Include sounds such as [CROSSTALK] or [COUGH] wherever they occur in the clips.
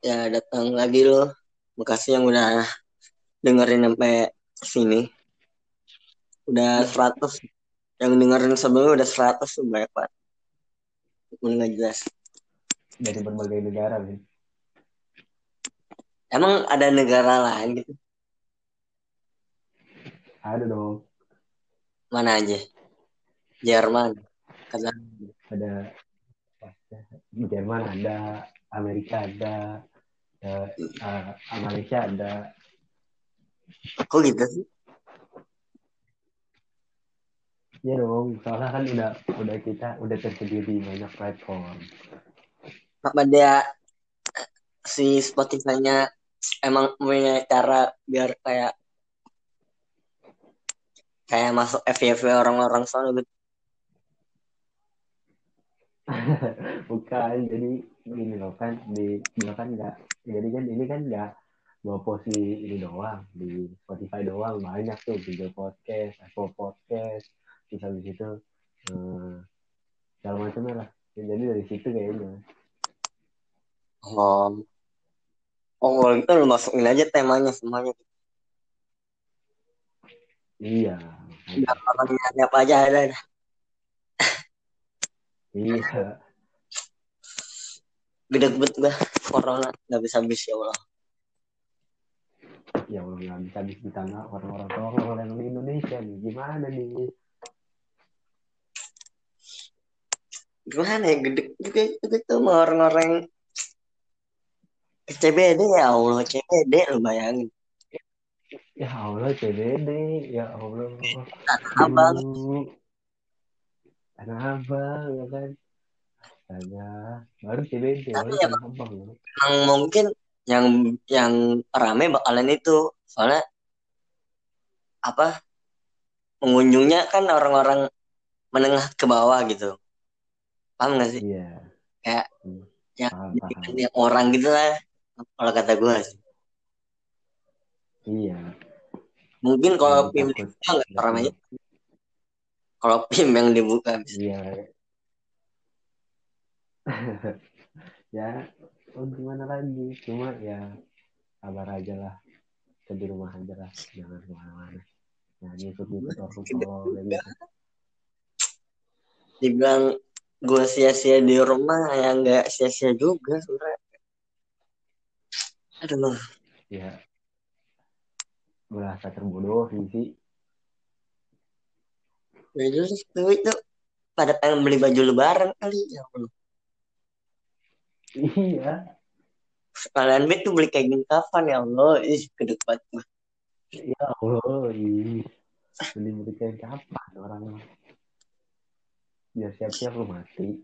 ya datang lagi lo. Makasih yang udah dengerin sampai sini. Udah 100. Yang dengerin sebelumnya udah 100 tuh banyak banget. Nggak jelas. dari berbagai negara nih. Emang ada negara lain gitu? Ada dong, Mana aja? Jerman. Kata ada Jerman ada, Amerika ada, eh, eh, Malaysia ada. kok gitu sih? Ya dong, soalnya kan udah udah kita udah tersedia di banyak platform. Apa dia si Spotify-nya emang punya cara biar kayak kayak masuk FYP orang-orang sono gitu. [LAUGHS] Bukan, jadi gini loh kan di dia kan nggak jadi kan ini kan nggak mau posisi ini doang di Spotify doang banyak tuh Google Podcast, Apple Podcast, terus habis itu eh, segala macamnya lah. Ya, jadi dari situ kayaknya. Oh. Oh, kalau gitu lu masukin aja temanya semuanya. Iya, Biar orangnya apa aja ada. Iya. Gede banget gua corona nggak bisa habis ya Allah. Ya Allah nggak bisa habis di tangan orang-orang tolol yang di Indonesia nih. Gimana nih? Gimana ya gede juga juga tuh sama orang-orang CBD ya Allah CBD lu bayangin. Ya Allah CBD, ya Allah. Abang Tanah abang ya kan. Astaga, baru CBD, baru Tapi ya, abang loh. yang mungkin yang yang rame bakalan itu soalnya apa pengunjungnya kan orang-orang menengah ke bawah gitu paham gak sih Iya, kayak Hmm. yang paham, paham. yang orang gitu lah kalau kata gue sih Iya. mungkin kalau takut. dibuka nggak ramai kalau [LAUGHS] PIM yang dibuka. Iya. [LAUGHS] ya, oh gimana lagi? Cuma ya sabar aja lah. Kita di rumah aja lah, jangan ke mana-mana. Nah, ngikut-ngikut orang tolol kayak gitu. dibilang gue sia-sia di rumah ya nggak sia-sia juga sebenarnya aduh Ya, merasa terbodoh sih. Ya jelas tuh itu pada pengen beli baju lebaran kali ya. Iya. sekalian beli tuh beli kain kafan ya Allah ih gede banget gua. Ya Allah, ih. Beli beli kayak kapan orang biar siap-siap lu mati.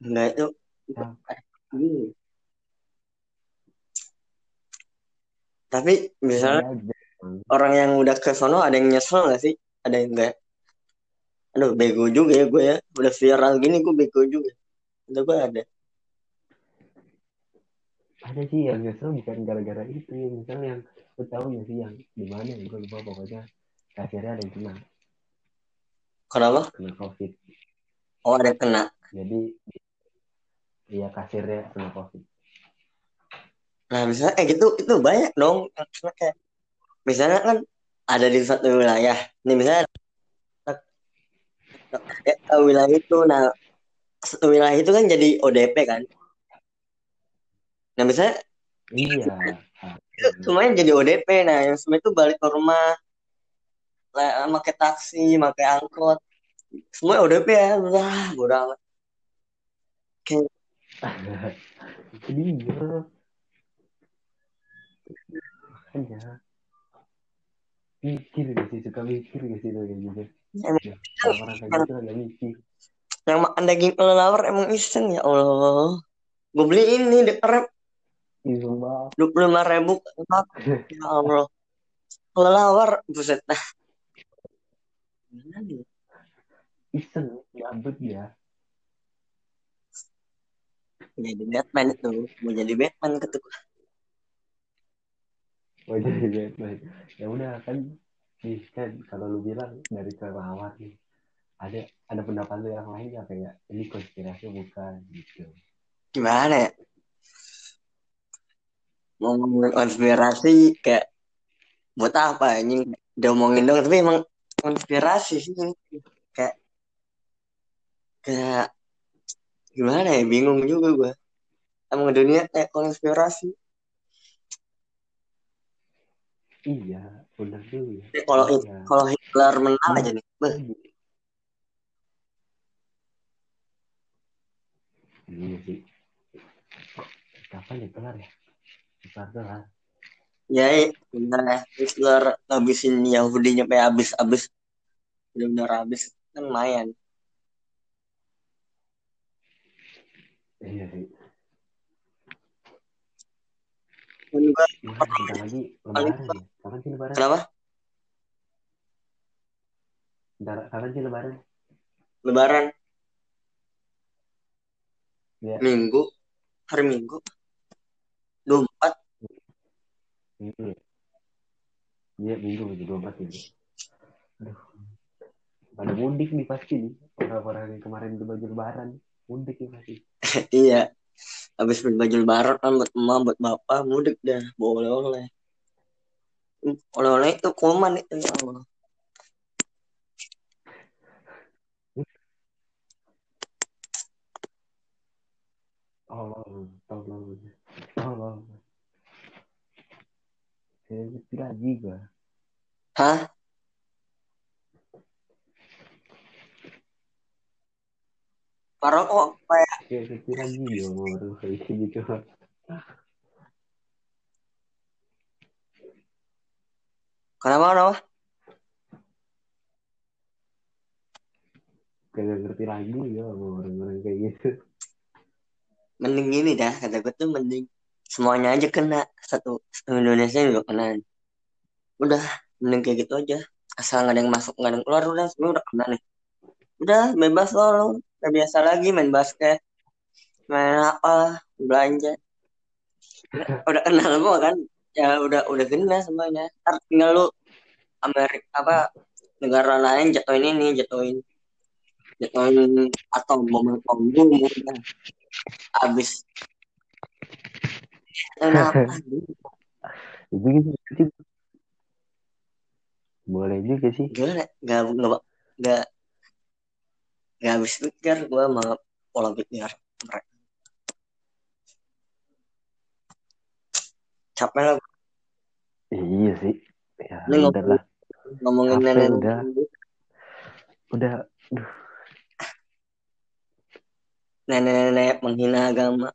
enggak itu Ya. Gini. tapi misalnya aja. Orang yang udah ke sono ada yang nyesel gak sih? Ada yang enggak aduh bego juga ya gue ya. Udah viral gini gue bego juga. Udah gue ada. Ada sih yang nyesel bukan gara-gara itu, ya. misalnya yang lu tahu nggak sih yang di mana ya? Gue lupa pokoknya. Kasirnya ada yang kena. Kenapa? Kena covid. oh ada yang kena. Jadi iya kasirnya kena covid. Nah, misalnya kayak gitu, itu banyak dong. Maksudnya kayak, misalnya kan ada di satu wilayah. Nih, misalnya wilayah itu, nah, satu wilayah itu kan jadi ODP kan. Nah, misalnya Iya. Itu semuanya jadi ODP. Nah, yang semua itu balik ke rumah, lah, pakai taksi, pakai angkot. Semua ODP ya. Wah, bodo amat. Kayak, itu dia. Makanya mikir gak sih suka mikir sih tuh kayak gitu. emang Ya, orang-orang kayak gitu agak mikir. yang makan daging kelelawar emang iseng ya Allah. Gue beli ini di rep dua puluh lima ribu ya Allah kelelawar buset nah? Iseng, gabut ya. jadi Batman itu mau jadi Batman gitu Oh jadi Batman. Ya udah kan, nih kan kalau lu bilang dari kelelawar nih, ada ada pendapat lu yang lain kayak ini konspirasi bukan gitu. gimana ya? Mau ngomongin konspirasi kayak buat apa anjing? Udah ngomongin dong tapi emang konspirasi sih kayak kayak gimana ya? Bingung juga gue emang dunia kayak konspirasi iya benar juga. Ya, kalau Iya. kalau Hitler menang aja nih iya sih. Kapan ya kelar ya? Kelar kelar. Ya iya, bener ya. Hitler ngabisin Yahudi nyampe habis-habis benar-benar habis. Kan lumayan. Iya sih dan gue Gimana bentar lagi lebaran ya kapan sih lebaran? Kenapa? Bentar kapan sih lebaran? Lebaran. Ya. Minggu. Hari Minggu. 24 minggu ya iya minggu minggu dua empat minggu aduh. Pada mudik nih pasti nih. Orang-orang yang kemarin di baju lebaran. Mudik nih pasti. [LAUGHS] Iya habis beli baju lebaran kan buat emak buat bapak mudik dah bawa oleh-oleh. Oleh-oleh itu kuman itu ya Allah. Tolong tolong tolong saya ngerti lagi gua hah? Parah kok kayak lagi dia orang kayak gitu kenapa kenapa? Kayak ngerti lagi mau orang-orang kayak gitu. Mending gini dah kata gue tuh mending semuanya aja kena. Satu Indonesia juga kena. Udah mending kayak gitu aja. Asal nggak ada yang masuk nggak ada yang keluar udah semua udah kena nih. Udah bebas lo lo udah biasa lagi main basket main apa? Belanja. Udah, kenal semua kan? Ya udah udah kena semuanya. Ntar tinggal lu Amerika apa negara lain jatuhin ini jatuhin jatuhin atau bom bom bom gitu [LAUGHS] boleh juga sih. Gimana? Nggak nggak nggak nggak habis pikir gue sama pola pikir mereka capek lah. Iya sih. Ya Ini ngomong- ngomongin Capek nenek udah. udah nenek-nenek menghina agama.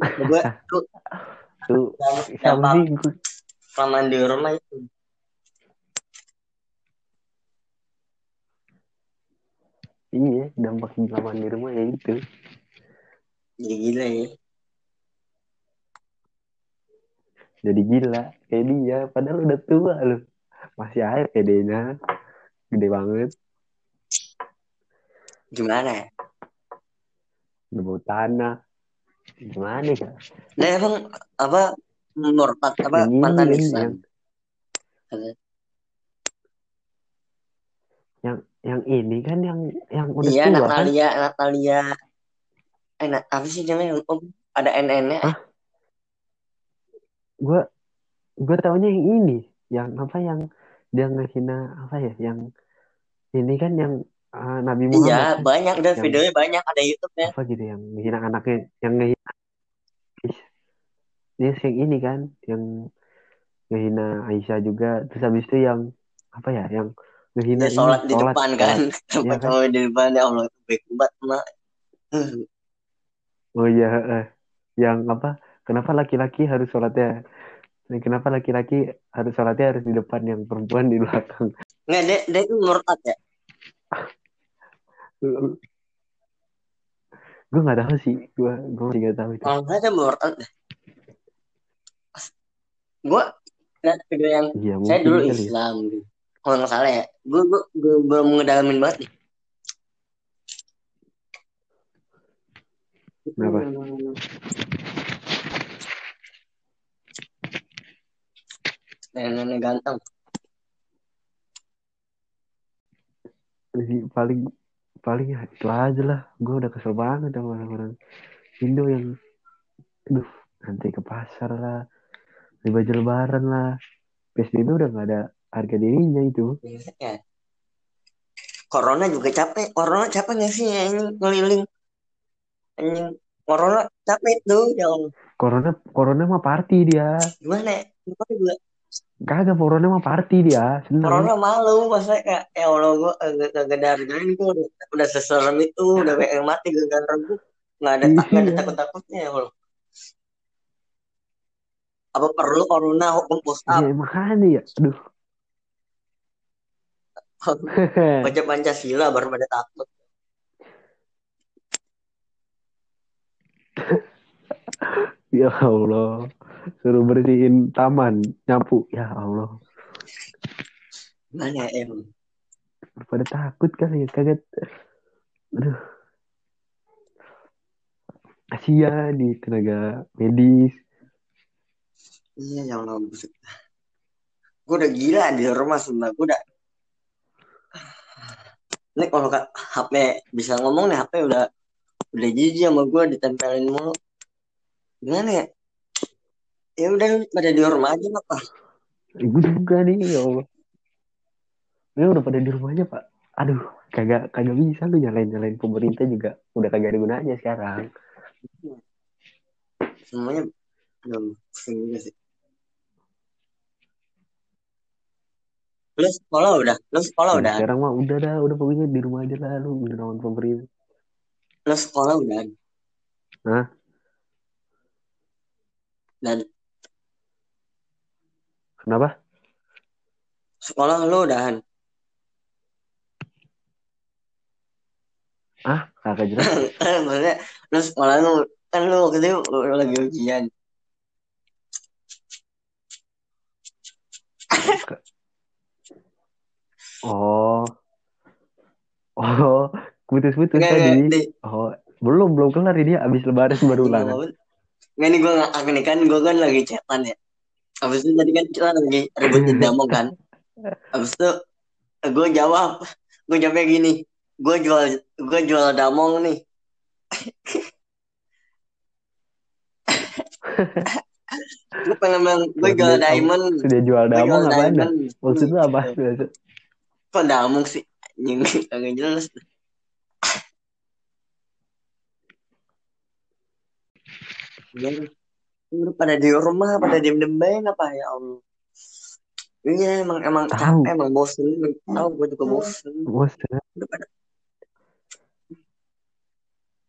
Gue tuh tuh sama kelamaan di rumah itu. Iya dampak kelamaan di rumah ya itu jadi gila ya. Jadi gila kayak dia padahal udah tua loh. Masih aja pedenya gede banget. Gimana ya? Udah bau tanah. Gimana ya? Nah emang apa murtad apa mantan kan, Islam yang- yang yang ini kan yang yang udah iya tua kan? Natalia Na- apa sih namanya? Om, ada NN nya Hah? gue gue taunya yang ini yang apa yang dia ngehina apa ya yang ini kan yang ah, Nabi Muhammad iya kan? banyak dan Yang- videonya banyak ada YouTube ya apa gitu yang ngehina anaknya yang ngehina dia yang ini kan yang ngehina Aisyah juga. Terus habis itu yang apa ya yang ngehina dia sholat ini di depan kan. Iya Pas kan? cowok di depan ya Allah baik banget mak oh iya eh. yang apa? Kenapa laki-laki harus sholatnya? Kenapa laki-laki harus sholatnya harus di depan yang perempuan di belakang? Nggak dia dia itu murtad ya? [LAUGHS] Gue nggak tahu sih. Gue gue masih nggak tahu itu. Kalau nggak ada murtad. Deh gue video yang iya saya mungkin dulu ya. Islam. Kalau nggak salah ya. Gue gue gue belum ngedalamin banget nih Kenapa? nenek ganteng. Jadi paling paling ya itu aja lah. Gue udah kesel banget sama orang-orang Indo yang aduh nanti ke pasar lah. Di baju lebaran lah. PSBB udah gak ada harga dirinya itu. Ya. corona juga capek. Corona capek gak sih anjing ngeliling anjing. Corona capek tuh ya Allah. Corona corona mah party dia. Gimana ya? Gimana juga kagak corona mah party dia seneng. Corona malu masa kayak ya Allah gue gak, gak ada hargain gue udah, udah seserem itu udah kayak yang mati gara-gara gue nggak ada tak nggak ada Iya. takut takutnya ya Allah. Apa perlu corona hukum push up Iya makanya ya aduh. Baca Pancasila baru pada takut [LAUGHS] ya Allah. Suruh bersihin taman nyapu. Ya Allah. Ya emang pada takut kali ya kaget. Aduh. Kasihan di tenaga medis. Iya ya Allah. Gue udah gila di rumah sumpah gue udah ini kalau kak HP bisa ngomong nih HP udah udah jijik sama gue ditempelin mulu. Gimana ya? Ya udah pada di rumah aja apa ibu juga nih ya Allah. Ini udah pada di rumahnya pak. Aduh kagak kagak bisa lu nyalain nyalain pemerintah juga. Udah kagak ada gunanya sekarang. Semuanya pusing juga sih. Lu sekolah udah? Lu sekolah Ya, udah? sekarang mah udah dah. Udah pokoknya di rumah aja lah lu udah lawan pemerintah lu sekolah udah Hah? dan kenapa? Sekolah lu udahan? Ah kagak jelas. [LAUGHS] Maksudnya lu sekolah lu kan lu waktu itu lu lagi ujian. Oh. Oh putus-putus tadi di, oh belum belum kelar ini abis lebaran baru ulangan Nggak nih gue ngakak nih kan gue kan lagi chatan ya. Abis itu tadi kan kita lagi ributin [LAUGHS] damong kan. Abis itu gue jawab, gue jawabnya gini, gue jual gue jual damong nih. [LAUGHS] gue pengen bilang gue jual diamond. sudah jual damong apa maksud lu apa Kok damong sih? Anjing kagak jelas. Lu pada di rumah, pada diem-diem apa ya Allah. Iya emang emang Tahu. capek emang bosen. Tahu gue juga bosen. bosan Udah pada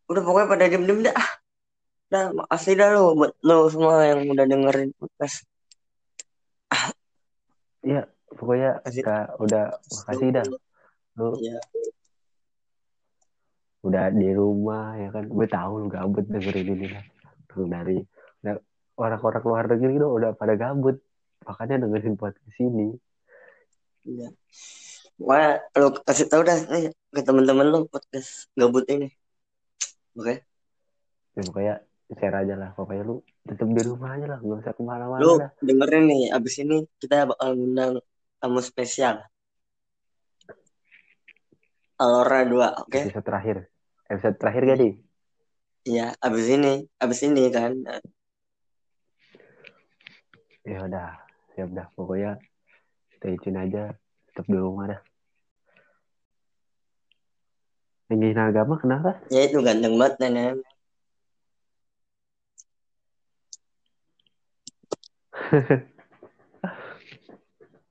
udah pokoknya pada diem-diem dah. Ah. Dah makasih dah lu buat lu semua yang udah dengerin podcast. ya pokoknya Makasih. kak udah makasih dah lu Iya. udah di rumah ya kan gue tahu lu gabut dengerin ini lah Lu dari orang-orang luar negeri itu udah pada gabut makanya dengerin podcast ini Iya. Pokoknya lu kasih tau dah nih ke teman-teman lu podcast gabut ini. Oke. ya pokoknya share aja lah pokoknya lu tetap di rumah aja lah nggak usah ke mana-mana Lu dah dengerin nih abis ini kita bakal ngundang tamu spesial. Alora 2, oke? episode terakhir episode terakhir gak di Iya, abis ini, abis ini kan. ya udah siap dah pokoknya stay tune aja tetap di rumah dah hina agama kenapa Ya itu ganteng banget nenek. [LAUGHS]